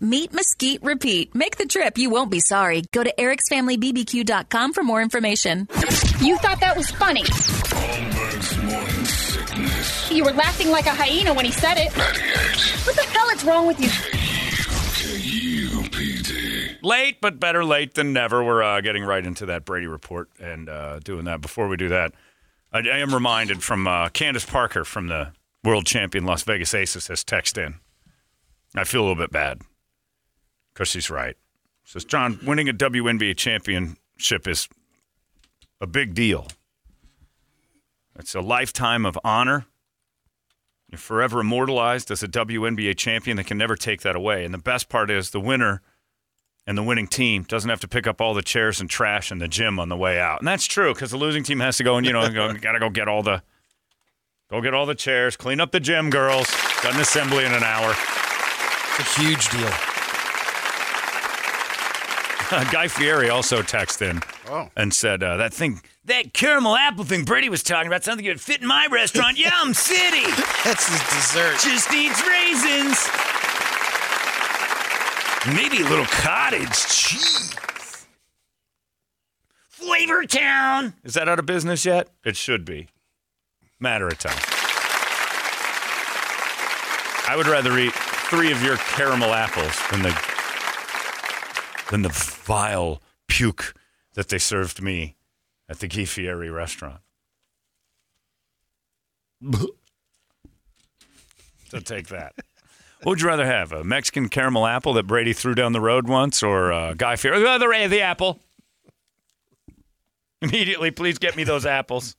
Meat Mesquite Repeat. Make the trip. You won't be sorry. Go to ericsfamilybbq.com for more information. You thought that was funny. Holmberg's morning sickness. You were laughing like a hyena when he said it. What the hell is wrong with you? Late, but better late than never. We're uh, getting right into that Brady report and uh, doing that. Before we do that, I, I am reminded from uh, Candace Parker from the world champion Las Vegas Aces has texted in. I feel a little bit bad because she's right. Says John, winning a WNBA championship is a big deal. It's a lifetime of honor. You're forever immortalized as a WNBA champion. They can never take that away. And the best part is the winner and the winning team doesn't have to pick up all the chairs and trash in the gym on the way out. And that's true because the losing team has to go and, you know, got to go get all the go get all the chairs, clean up the gym, girls. Got an assembly in an hour. It's a huge deal. Guy Fieri also texted in Oh. and said uh, that thing, that caramel apple thing Brady was talking about, something that would fit in my restaurant, Yum City. That's his dessert. Just eats raisins. Maybe a little cottage cheese. Flavor Town. Is that out of business yet? It should be. Matter of time. I would rather eat three of your caramel apples than the than the vile puke that they served me at the Guy Fieri restaurant. so take that. What would you rather have? A Mexican caramel apple that Brady threw down the road once, or uh, Guy Fieri? The other the apple. Immediately, please get me those apples.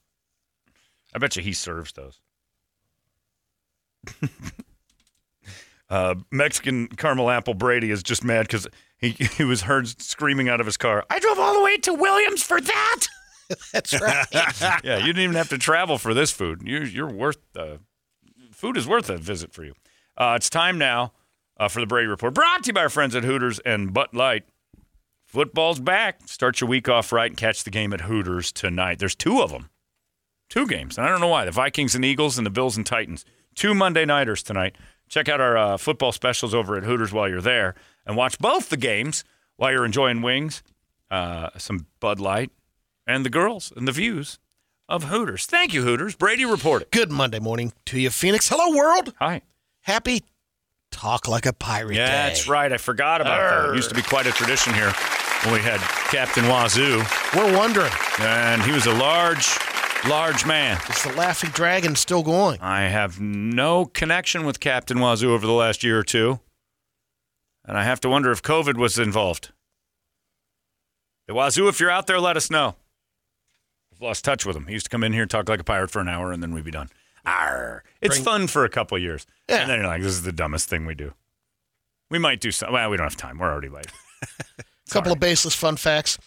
I bet you he serves those. uh, Mexican caramel apple Brady is just mad because he, he was heard screaming out of his car. I drove all the way to Williams for that. That's right. yeah, you didn't even have to travel for this food. You, you're worth uh, food is worth a visit for you. Uh, it's time now uh, for the Brady Report, brought to you by our friends at Hooters and Bud Light. Football's back. Start your week off right and catch the game at Hooters tonight. There's two of them, two games, and I don't know why. The Vikings and Eagles and the Bills and Titans. Two Monday nighters tonight. Check out our uh, football specials over at Hooters while you're there, and watch both the games while you're enjoying wings, uh, some Bud Light, and the girls and the views of Hooters. Thank you, Hooters. Brady reported. Good Monday morning to you, Phoenix. Hello, world. Hi. Happy Talk Like a Pirate Yeah, Day. that's right. I forgot about that. It used to be quite a tradition here when we had Captain Wazoo, We're wondering, and he was a large, large man. is the Laughing Dragon still going? I have no connection with Captain Wazoo over the last year or two, and I have to wonder if COVID was involved. Hey, Wazoo, if you're out there, let us know. I've lost touch with him. He used to come in here and talk like a pirate for an hour, and then we'd be done. Arr. It's Bring- fun for a couple of years. Yeah. And then you're like, this is the dumbest thing we do. We might do some. Well, we don't have time. We're already late. A couple of baseless fun facts.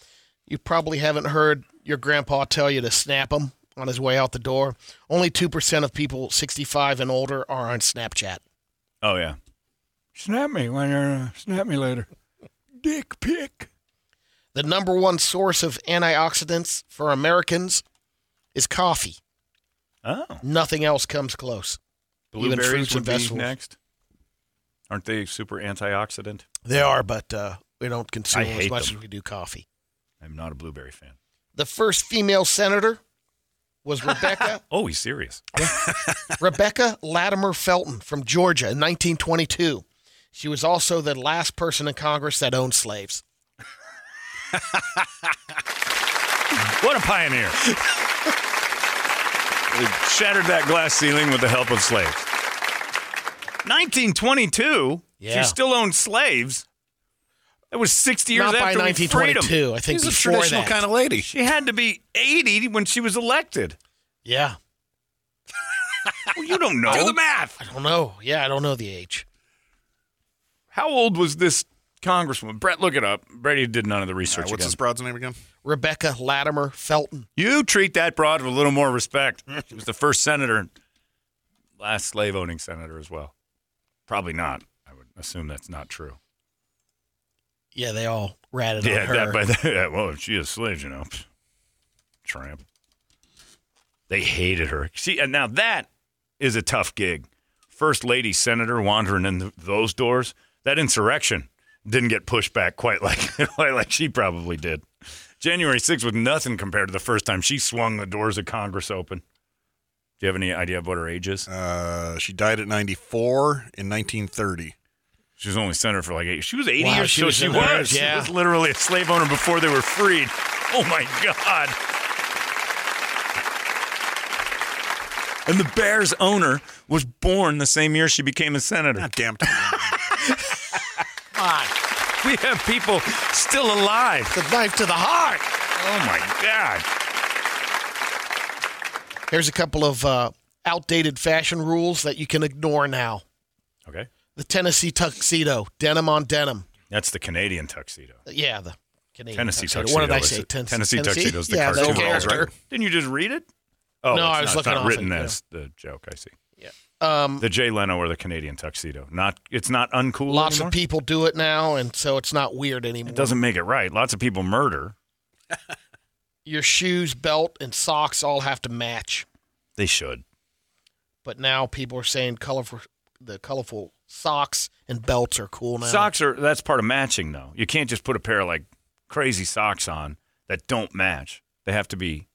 You probably haven't heard your grandpa tell you to snap him on his way out the door. Only 2% of people 65 and older are on Snapchat. Oh yeah. Snap me when you're uh, snap me later. Dick pic. The number one source of antioxidants for Americans is coffee. Oh. Nothing else comes close. Even Blueberries fruits would and be vegetables. next. Aren't they super antioxidant? They are, but uh, we don't consume as much them. as we do coffee. I'm not a blueberry fan. The first female senator was Rebecca Oh, he's serious. Rebecca Latimer Felton from Georgia in 1922. She was also the last person in Congress that owned slaves. What a pioneer. They shattered that glass ceiling with the help of slaves. 1922? Yeah. She still owned slaves. That was 60 years Not after we freed 'em. 1922. I think She's a before traditional that. kind of lady. She had to be 80 when she was elected. yeah, Well, you don't know. Do the math. I don't know. Yeah, I don't know the age. How old was this congresswoman? Brett, look it up. Brady did none of the research right, what's again. this broad's name again? Rebecca Latimer Felton. You treat that broad with a little more respect. She was the first senator, last slave owning senator as well. Probably not. I would assume that's not true. Yeah, they all ratted yeah, on her. that by that. Yeah, well, she is slave, you know. Pfft. Tramp. They hated her. See, and now that is a tough gig. First lady senator wandering in th those doors. That insurrection didn't get pushed back quite like quite like she probably did. January 6th was nothing compared to the first time she swung the doors of Congress open. Do you have any idea of what her age is? Uh, she died at 94 in 1930. She was only senator for like eight. She was 80 Wow, years she so was she was. yeah. She was literally a slave owner before they were freed. Oh my God. And the Bears owner was born the same year she became a senator. God damn. We have people still alive. the knife to the heart. Oh my God. Here's a couple of uh, outdated fashion rules that you can ignore now. Okay. The Tennessee tuxedo, denim on denim. That's the Canadian tuxedo. Yeah, the Canadian Tennessee tuxedo. tuxedo. What did I say? Ten- Tennessee, tuxedo is the yeah, cartoon. the character. Didn't you just read it? Oh, No, it's I was not, it's looking not off written it, yeah. as the joke. I see. Um, The Jay Leno or the Canadian tuxedo. Not. It's not uncool. lots anymore? of people do it now, and so it's not weird anymore. It doesn't make it right. Lots of people murder. Your shoes, belt, and socks all have to match. They should. But now people are saying colorful, the colorful socks and belts are cool now. Socks are that's part of matching though. You can't just put a pair of like crazy socks on that don't match. They have to be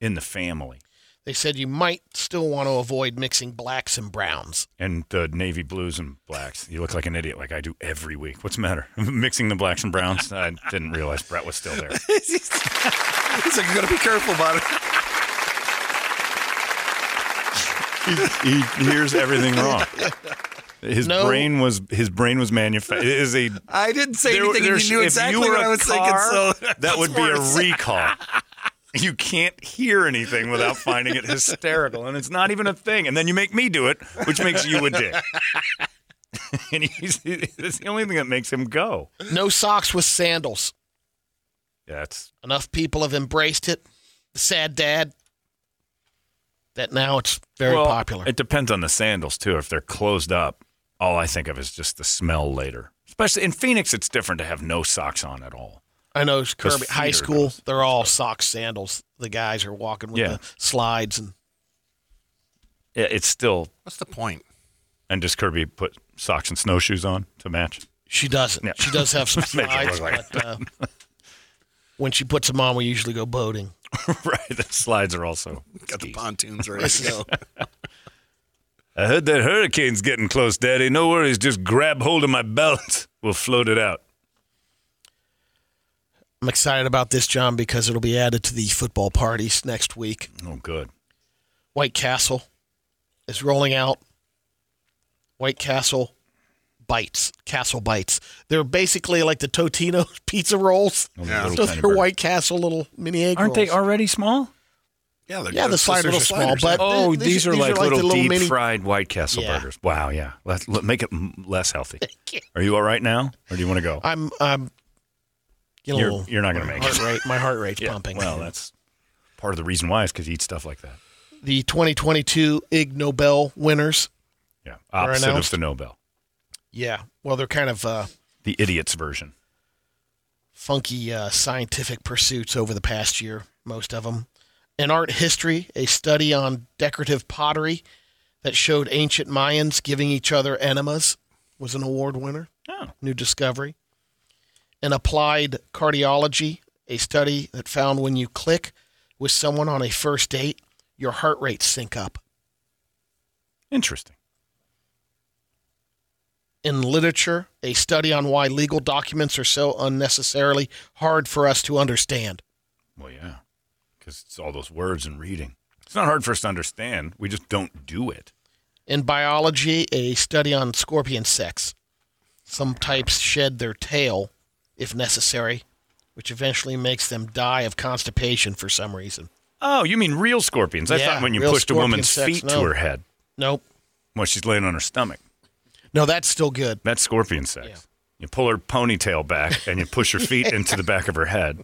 in the family. They said you might still want to avoid mixing blacks and browns. And the navy blues and blacks. You look like an idiot, like I do every week. What's the matter? Mixing the blacks and browns? I didn't realize Brett was still there. He's like, you got to be careful about it. he, he hears everything wrong. His No. brain was his brain was manufactured. It is a I didn't say There- anything, you knew exactly you what I was car, thinking. So that would be a recall. You can't hear anything without finding it hysterical, and it's not even a thing. And then you make me do it, which makes you a dick. and he's it's the only thing that makes him go. No socks with sandals. Yeah, it's Enough people have embraced it. The sad dad. That now it's very well, popular. It depends on the sandals too. If they're closed up, all I think of is just the smell later. Especially in Phoenix, it's different to have no socks on at all. I know it's Kirby High School. gross. They're all socks, sandals. The guys are walking with Yeah. the slides, and Yeah, It's still What's the point? and does Kirby put socks and snowshoes on to match? she doesn't. Yeah. She does have some Make it slides, look like- but uh, when she puts them on, we usually go boating. right. The slides are also. Got the pontoons ready to go. I heard that hurricane's getting close, Daddy. No worries. Just grab hold of my belt. We'll float it out. I'm excited about this, John, because it'll be added to the football parties next week. Oh, good. White Castle is rolling out White Castle bites, Castle bites. They're basically like the Totino pizza rolls. Yeah. So they're. White Castle little mini egg Aren't they already small? Yeah, they're, Yeah, the that's- sliders those are small, but- Oh, These- these, these are are like like little, little deep mini- fried White Castle Yeah. burgers. Wow, yeah. Let's let, make it m- less healthy. Are you all right now, or do you want to go? I'm I'm Get a You're- little you're not gonna make heart it. rate. My heart rate's Yeah, pumping. Well, that's part of the reason why is because you eat stuff like that. the 2022 Ig Nobel winners. Yeah, opposite of announced? the Nobel, Yeah, well, they're kind of uh, the idiot's version. funky uh, scientific pursuits over the past year. Most of them. In art history, a study on decorative pottery that showed ancient Mayans giving each other enemas was an award winner. Oh, New discovery. An applied cardiology, a study that found when you click with someone on a first date, your heart rates sync up. interesting. In literature, a study on why legal documents are so unnecessarily hard for us to understand. Well, yeah, because it's all those words and reading. It's not hard for us to understand. We just don't do it. In biology, a study on scorpion sex. Some types shed their tail if necessary, which eventually makes them die of constipation for some reason. Oh, you mean real scorpions? I Yeah, thought when you real pushed a scorpion woman's sex, feet no. to her head Nope. while she's laying on her stomach. No, that's still good. That's scorpion sex. Yeah. You pull her ponytail back and you push her feet into the back of her head.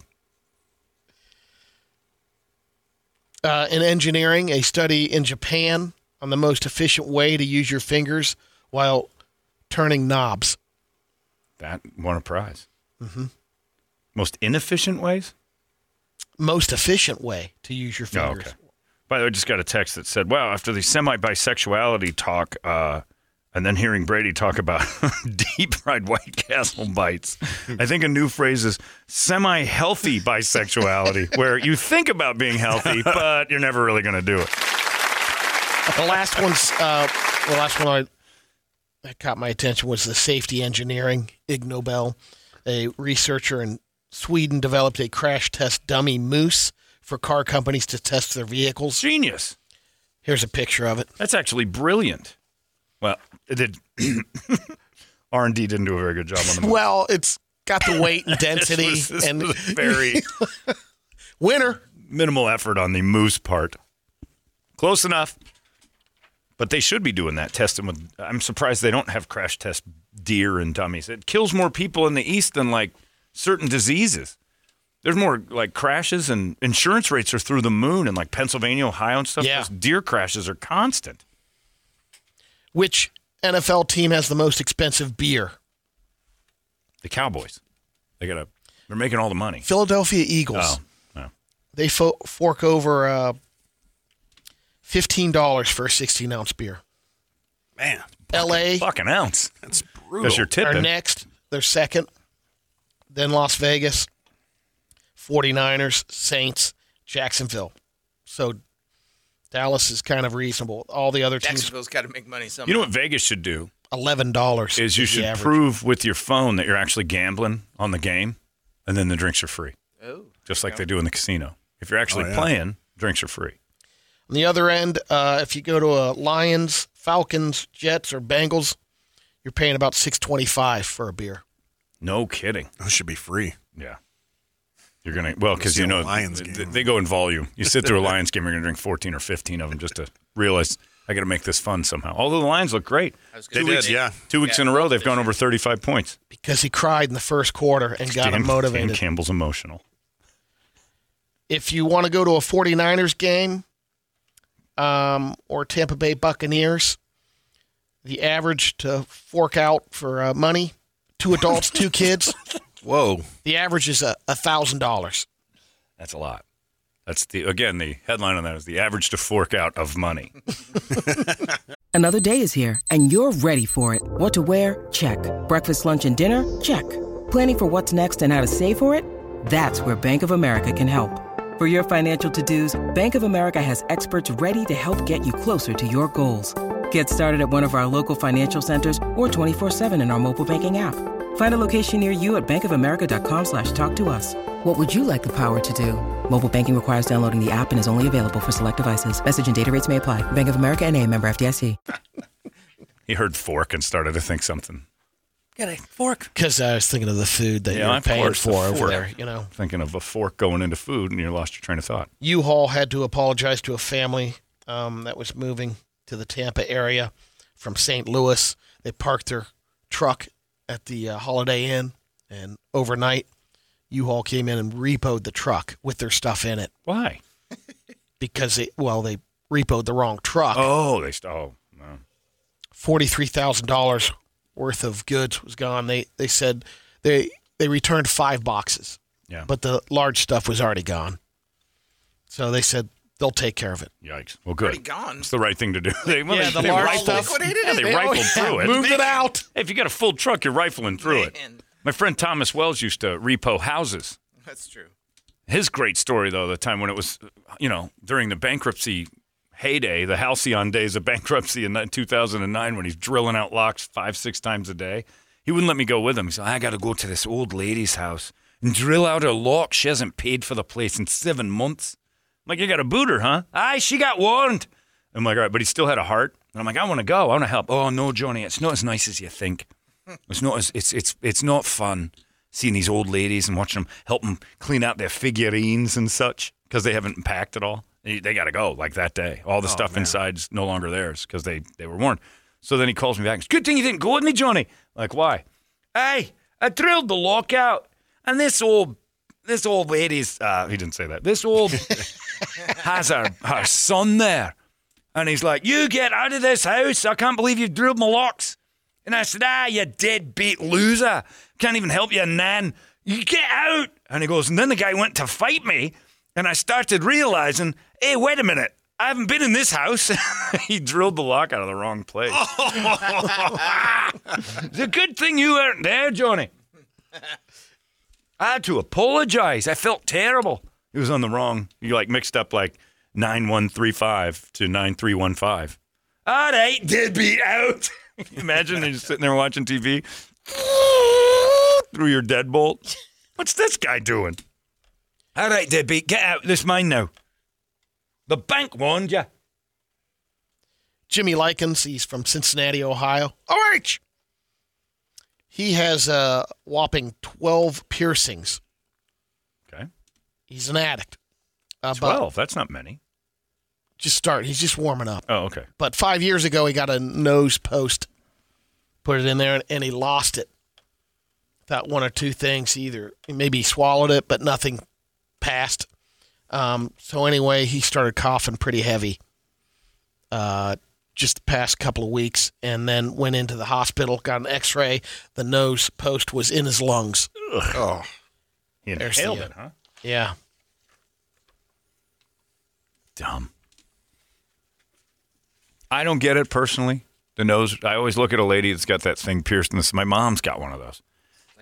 Uh, in engineering, a study in Japan on the most efficient way to use your fingers while turning knobs. That won a prize. Mm-hmm. Most inefficient ways? Most efficient way to use your Oh, fingers. okay. By the way, I just got a text that said, "Wow, after the semi-bisexuality talk, uh, and then hearing Brady talk about deep fried White Castle bites, I think a new phrase is semi-healthy bisexuality, where you think about being healthy, but you're never really going to do it." The last one's uh, the last one I that caught my attention was the safety engineering Ig Nobel. A researcher in Sweden developed a crash test dummy moose for car companies to test their vehicles. Genius. Here's a picture of it. That's actually brilliant. Well, it did. R and D didn't do a very good job on the. movie. Well, it's got the weight and density This was- this and was very winner. minimal effort on the moose part. Close enough. But they should be doing that testing with. I'm surprised they don't have crash test deer and dummies. It kills more people in the east than like certain diseases. There's more like crashes and insurance rates are through the moon in like Pennsylvania, Ohio, and stuff. Yeah. Those deer crashes are constant. Which NFL team has the most expensive beer? The Cowboys, they got to. They're making all the money. Philadelphia Eagles. Oh, no. They fo- fork over uh, fifteen dollars for a sixteen ounce beer. Man, L.A. fucking ounce. that's brutal. Because you're are next. They're second. Then Las Vegas, 49ers, Saints, Jacksonville. So Dallas is kind of reasonable. All the other teams, Jacksonville's got to make money somehow. You know what Vegas should do? eleven dollars. is you should prove with your phone that you're actually gambling on the game, and then the drinks are free, Oh, just like they do in the casino. If you're actually Oh, yeah. playing, drinks are free. On the other end, uh, if you go to a Lions, Falcons, Jets, or Bengals, you're paying about six twenty five for a beer. No kidding. Those should be free. Yeah. You're gonna well because you know Lions th- game. they go in volume. You sit through a Lions game, you're gonna drink 14 or 15 of them just to realize I got to make this fun somehow. Although the Lions look great, I was They did, yeah. two weeks Yeah, in a row they've gone over 35 points. Because he cried in the first quarter and got him motivated. Dan Campbell's emotional. if you want to go to a 49ers game um, or Tampa Bay Buccaneers, the average to fork out for uh, money, two adults, two kids, Whoa. the average is a thousand dollars. That's a lot. That's the again the headline on that is the average to fork out of money. Another day is here, and you're ready for it. What to wear? Check. Breakfast, lunch, and dinner? Check. Planning for what's next and how to save for it? That's where Bank of America can help. For your financial to dos, Bank of America has experts ready to help get you closer to your goals. Get started at one of our local financial centers or 24-7 in our mobile banking app. Find a location near you at bankofamerica.com slash talk to us. What would you like the power to do? Mobile banking requires downloading the app and is only available for select devices. Message and data rates may apply. Bank of America and a member FDIC. He heard fork and started to think something. Got a fork. Because I was thinking of the food that Yeah, you're paying course, the for over fork. there. You know, Thinking of a fork going into food, and you lost your train of thought. U-Haul had to apologize to a family um, that was moving to the Tampa area from St. Louis. They parked their truck at the uh, Holiday Inn, and overnight, U-Haul came in and repoed the truck with their stuff in it Why? because it well they repoed the wrong truck. Oh, they stole. oh, no. Forty-three thousand dollars worth of goods was gone. They they said they they returned five boxes, Yeah. but the large stuff was already gone. So they said they'll take care of it. Yikes. Well, good. Already gone. It's the right thing to do. They, well, Yeah, they, the they large rifled, stuff- Liquidated yeah, they They- rifled oh, yeah, through it. moved it out. Hey, if you got a full truck, you're rifling through it. My friend Thomas Wells used to repo houses. That's true. His great story, though, the time when it was, you know, during the bankruptcy heyday, the halcyon days of bankruptcy in 2009, when he's drilling out locks five, six times a day, he wouldn't let me go with him. He said, I got to go to this old lady's house and drill out her lock. She hasn't paid for the place in seven months. I'm like, you got a booter, huh? Aye, she got warned. I'm like, all right, but he still had a heart. And I'm like, I want to go. I want to help. Oh no, Johnny, it's not as nice as you think. It's not as it's it's it's not fun seeing these old ladies and watching them help them clean out their figurines and such because they haven't packed at all. They, they got to go like that day. All the stuff inside's no longer theirs because they they were warned. So then he calls me back. It's good thing you didn't go with me, Johnny. Like why? Hey, I drilled the lockout, and this old this old lady's uh, he didn't say that. This old has her her son there. And he's like, You get out of this house. I can't believe you've drilled my locks. And I said, Ah, you deadbeat loser. Can't even help your nan. You get out. And he goes, And then the guy went to fight me. And I started realizing, Hey, wait a minute. I haven't been in this house. he drilled the lock out of the wrong place. it's a good thing you weren't there, Johnny. I had to apologize. I felt terrible. It was on the wrong. You like mixed up like 9135 to 9315. All right, deadbeat out. Imagine you're just sitting there watching TV through your deadbolt. What's this guy doing? All right, deadbeat, get out. This mine now. The bank warned you. Jimmy Likens, he's from Cincinnati, Ohio. OH! He has a whopping 12 piercings. He's an addict. Uh, 12. That's not many. Just start. He's just warming up. Oh, okay. But five years ago, he got a nose post, put it in there, and, and he lost it. Thought one or two things. Either maybe he swallowed it, but nothing passed. Um, so anyway, he started coughing pretty heavy. Uh, just the past couple of weeks, and then went into the hospital, got an X-ray. The nose post was in his lungs. Oh, He inhaled it, huh? Yeah. Dumb. I don't get it personally. The nose. I always look at a lady that's got that thing pierced in the. My mom's got one of those.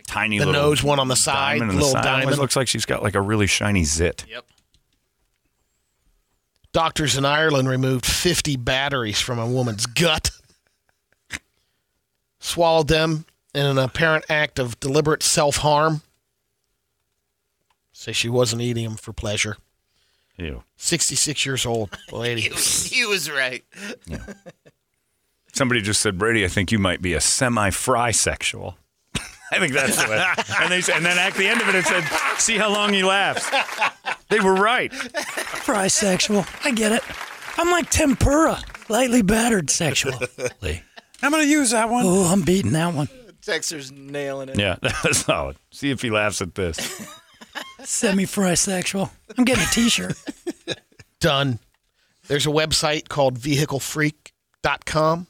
Tiny The little nose one on the side, diamond the little side. Always diamond. looks like she's got like a really shiny zit. Yep. Doctors in Ireland removed 50 batteries from a woman's gut, swallowed them in an apparent act of deliberate self harm. Say she wasn't eating them for pleasure. Ew. 66 years old, lady. He was, he was right. Somebody just said, Brady, I think you might be a semi-fry sexual. I think that's the way. And, they, said- and then at the end of it, it said, see how long he laughs. They were right. Fry sexual. I get it. I'm like tempura, lightly battered sexually. I'm going to use that one. Oh, I'm beating that one. Texter's nailing it. Yeah, that was solid. See if he laughs at this. Semi fry sexual. I'm getting a t shirt. Done. There's a website called vehiclefreak.com,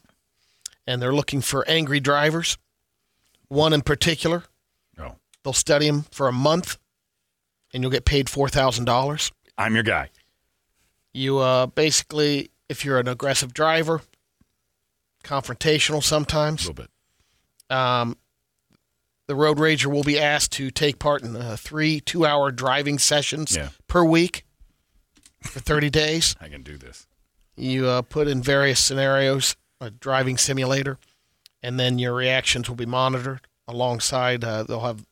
and they're looking for angry drivers. One in particular. Oh. They'll study him for a month, and you'll get paid $4,000. I'm your guy. You uh, basically, if you're an aggressive driver, confrontational sometimes, A little bit. um, the road rager will be asked to take part in uh, three two hour driving sessions Yeah. per week for 30 days. I can do this. You uh, put in various scenarios, a driving simulator, and then your reactions will be monitored alongside. Uh, they'll have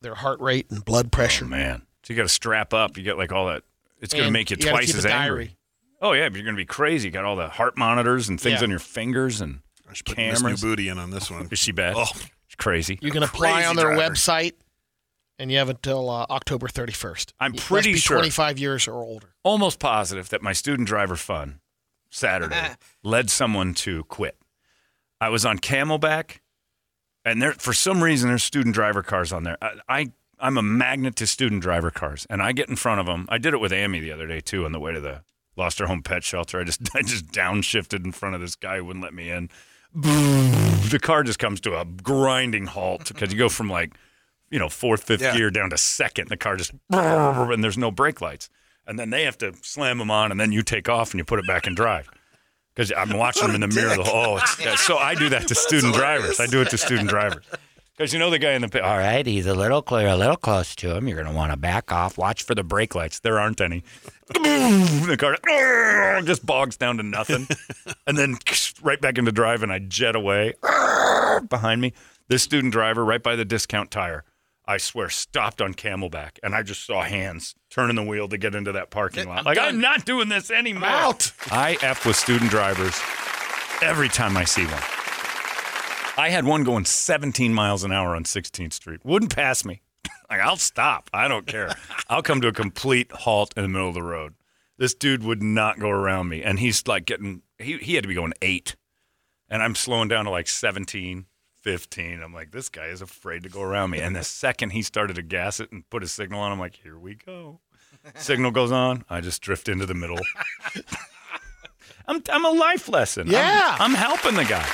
their heart rate and blood pressure. Oh, man. So you got to strap up. You get like all that. It's going to And make you, you gotta twice keep as a angry. diary. Oh, yeah, but you're going to be crazy. You got all the heart monitors and things Yeah. on your fingers and I should put Miss New cameras. Booty in on this one. Is she bad? Oh, It's crazy. You can apply Crazy on their driver. website, and you have until uh, October 31st. I'm You must pretty be sure. 25 years or older. Almost positive that my student driver fun Saturday led someone to quit. I was on Camelback, and there for some reason there's student driver cars on there. I, I I'm a magnet to student driver cars, and I get in front of them. I did it with Amy the other day too on the way to the lost her home pet shelter. I just I just downshifted in front of this guy who wouldn't let me in. The car just comes to a grinding halt because you go from like you know fourth, fifth Yeah. gear down to second. The car just and there's no brake lights, and then they have to slam them on, and then you take off and you put it back in drive. Because I'm watching them in the mirror. The whole, oh, so I do that to student drivers. I do it to student drivers. Because you know the guy in the pit. All right, he's a little clear, a little close to him. You're going to want to back off. Watch for the brake lights. There aren't any. the car just bogs down to nothing, and then right back into drive, and I jet away behind me. This student driver, right by the discount tire, I swear, stopped on Camelback, and I just saw hands turning the wheel to get into that parking lot. Like I'm not doing this anymore. out. I f with student drivers every time I see one. I had one going 17 miles an hour on 16th Street. Wouldn't pass me. Like I'll stop. I don't care. I'll come to a complete halt in the middle of the road. This dude would not go around me, and he's like getting. He he had to be going eight, and I'm slowing down to like 17, 15. I'm like, this guy is afraid to go around me. And the second he started to gas it and put a signal on, I'm like, here we go. Signal goes on. I just drift into the middle. I'm, I'm a life lesson. I'm- Yeah. I'm, helping the guy.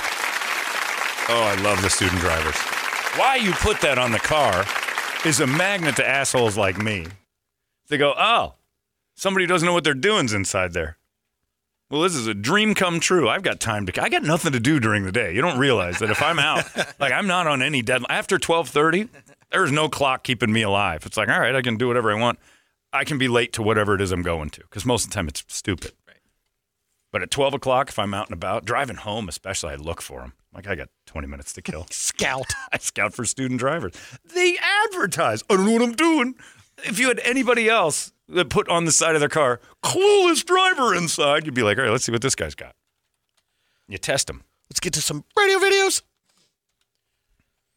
Oh, I love the student drivers. Why you put that on the car is a magnet to assholes like me. They go, oh, somebody who doesn't know what they're doing's inside there. Well, this is a dream come true. I've got time to. I got nothing to do during the day. You don't realize that if I'm out, like I'm not on any deadline after twelve thirty. There's no clock keeping me alive. It's like, all right, I can do whatever I want. I can be late to whatever it is I'm going to because most of the time it's stupid. But at 12 o'clock, if I'm out and about, driving home especially, I look for them. Like, I got 20 minutes to kill. Scout. I scout for student drivers. They advertise. I don't know what I'm doing. If you had anybody else that put on the side of their car, clueless driver inside, you'd be like, all right, let's see what this guy's got. You test them. Let's get to some radio videos.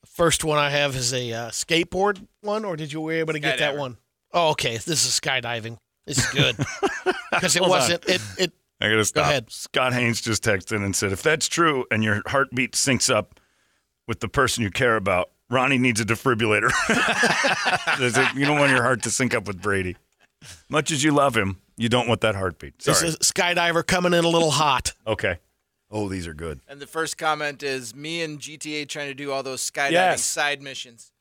The first one I have is a uh, skateboard one, or did you were able to get that one? Oh, okay. This is skydiving. This is good because it Hold wasn't. It it I gotta stop. ahead. Scott Haynes just texted and said, if that's true and your heartbeat syncs up with the person you care about, Ronnie needs a defibrillator. You don't want your heart to sync up with Brady. Much as you love him, you don't want that heartbeat. Sorry. this Sorry. is skydiver coming in a little hot. okay. Oh, these are good. And the first comment is me and GTA trying to do all those skydiving Yes. side missions.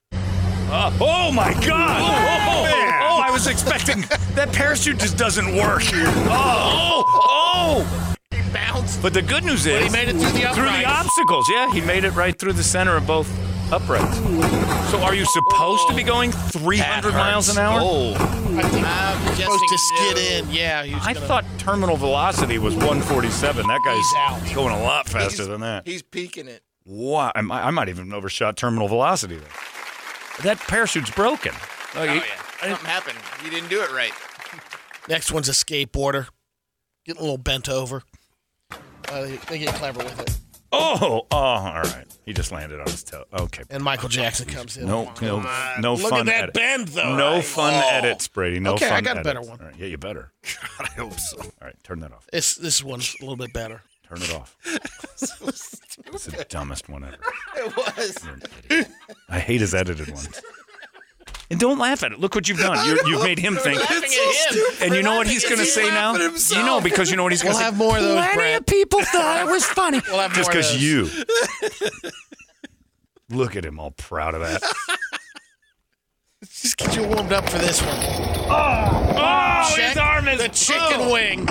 Uh, oh my God! Oh, oh, oh, I was expecting that parachute just doesn't work. Oh, oh, He bounced. But the good news is But he made it through the through the obstacles. Yeah, he made it right through the center of both uprights. So are you supposed to be going 300 miles an hour? Oh. I'm supposed to skid no. in. Yeah, he was I gonna- thought terminal velocity was 147. That guy's out. going a lot faster He's- than that. He's peaking it. Wow, I might, I might even overshot terminal velocity there. That parachute's broken. Oh, oh yeah. Something happened. You didn't do it right. Next one's a skateboarder, getting a little bent over. Uh, they, they get clever with it. Oh, oh, all right. He just landed on his toe. Okay. And Michael Jackson comes in. No, no, no Look fun at that edit. bend, though. No Nice. fun Oh. edits, Brady. No Okay, fun I got a better one. All right, yeah, you better. God, I hope so. All right, turn that off. This this one's a little bit better. Turn it off. It's the dumbest one ever. It was. You're an idiot. I hate his edited ones. And don't laugh at it. Look what you've done. You're, you've made him think. laughing at him. And you know what he's going to say now? You know, because you know what he's going We'll to say? have more of those, Brad. People thought it was funny. We'll have Just more of because those. you. Look at him all proud of that. Just get you warmed up for this one. Oh, oh Check his arm is the chicken oh, wing.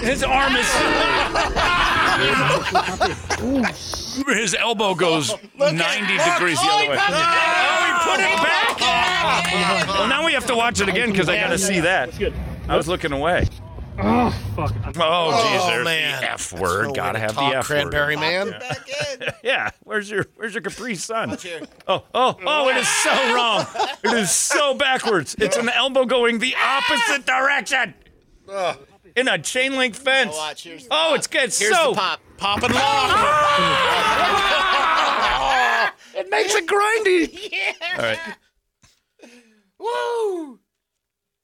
His arm is. his elbow goes 90 degrees the other way. Oh, He put it back. Well, now we have to watch it again because I got to see that. I was looking away. Oh, fuck. Oh, oh, geez, Oh, there's man. the F word. No Gotta have the talk, F Cranberry word. man. Back in. Yeah, where's your where's your Capri Sun? Oh, oh, oh! It is so wrong. It is so backwards. It's an elbow going the opposite direction. In a chain link fence. Oh, watch, here's the oh, pop. it's good. Here's so the pop. Pop and lock. Ah! It makes it grindy. yeah. All right. Woo!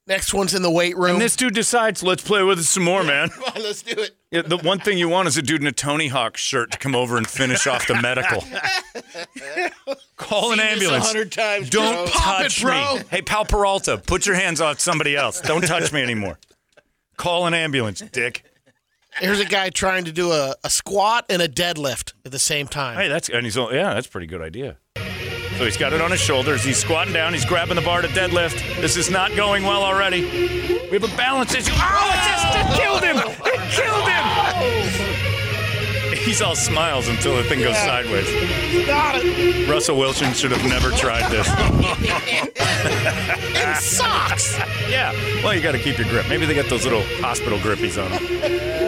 Next one's in the weight room. And this dude decides, let's play with it some more, man. Come on, let's do it. Yeah, the one thing you want is a dude in a Tony Hawk shirt to come over and finish off the medical. Call an Seen this ambulance. 100 times, Don't bro. Pop it, touch bro. me. Hey, Pal Peralta, put your hands off somebody else. Don't touch me anymore. Call an ambulance, dick. Here's a guy trying to do a, a squat and a deadlift at the same time. Hey, that's and he's yeah, that's a pretty good idea. So he's got it on his shoulders. He's squatting down. He's grabbing the bar to deadlift. This is not going well already. We have a balance issue. Oh, it just it killed him! It killed him! He's all smiles until the thing goes sideways. Got it. Russell Wilson should have never tried this. In socks. Yeah. Well, you got to keep your grip. Maybe they got those little hospital grippies on him.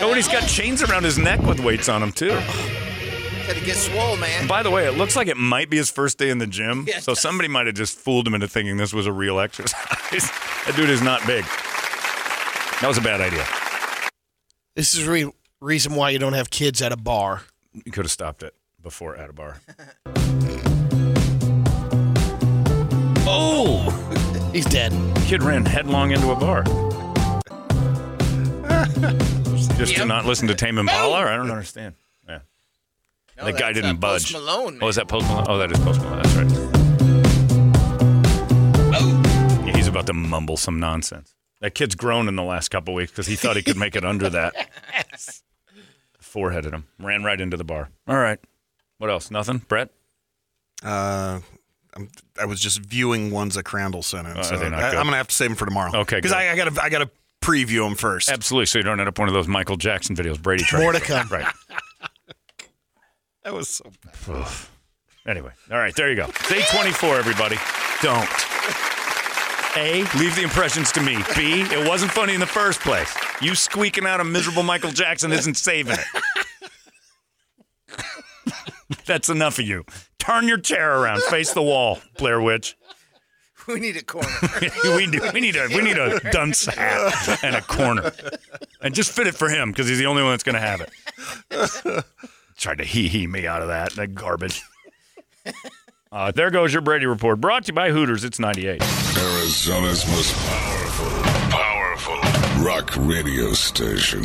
Oh, and he's got chains around his neck with weights on him too. Gotta get swole, man. By the way, it looks like it might be his first day in the gym, Yeah, so does. somebody might have just fooled him into thinking this was a real exercise. that dude is not big. That was a bad idea. This is the re- reason why you don't have kids at a bar. You could have stopped it before at a bar. oh, He's dead. kid ran headlong into a bar. Just to not listen to Tame Impala? I don't understand. Yeah. No, the guy didn't uh, budge. Post Malone, Oh, is that Post Malone? Oh, that is Post Malone. That's right. Yeah, he's about to mumble some nonsense. That kid's grown in the last couple weeks because he thought he could make it under that. Foreheaded him. Ran right into the bar. All right. What else? Nothing? Brett? Uh, I'm, was just viewing ones that Crandall sent in. Oh, are so they not I, am gonna have to save them for tomorrow. Okay, because. I, I gotta I gotta preview them first. Absolutely. So you don't end up one of those Michael Jackson videos. Brady tried. More to come. Right. That was so. Oof. Anyway, all right, there you go. Day 24, everybody. Don't. A, leave the impressions to me. B, it wasn't funny in the first place. You squeaking out a miserable Michael Jackson isn't saving it. That's enough of you. Turn your chair around. Face the wall, Blair Witch. We need a corner. we, need, we need a we need a dunce hat and a corner, and just fit it for him because he's the only one that's going to have it. Tried to hee hee me out of that that garbage. Uh, there goes your Brady report. Brought to you by Hooters. It's ninety eight. Arizona's most powerful, powerful rock radio station.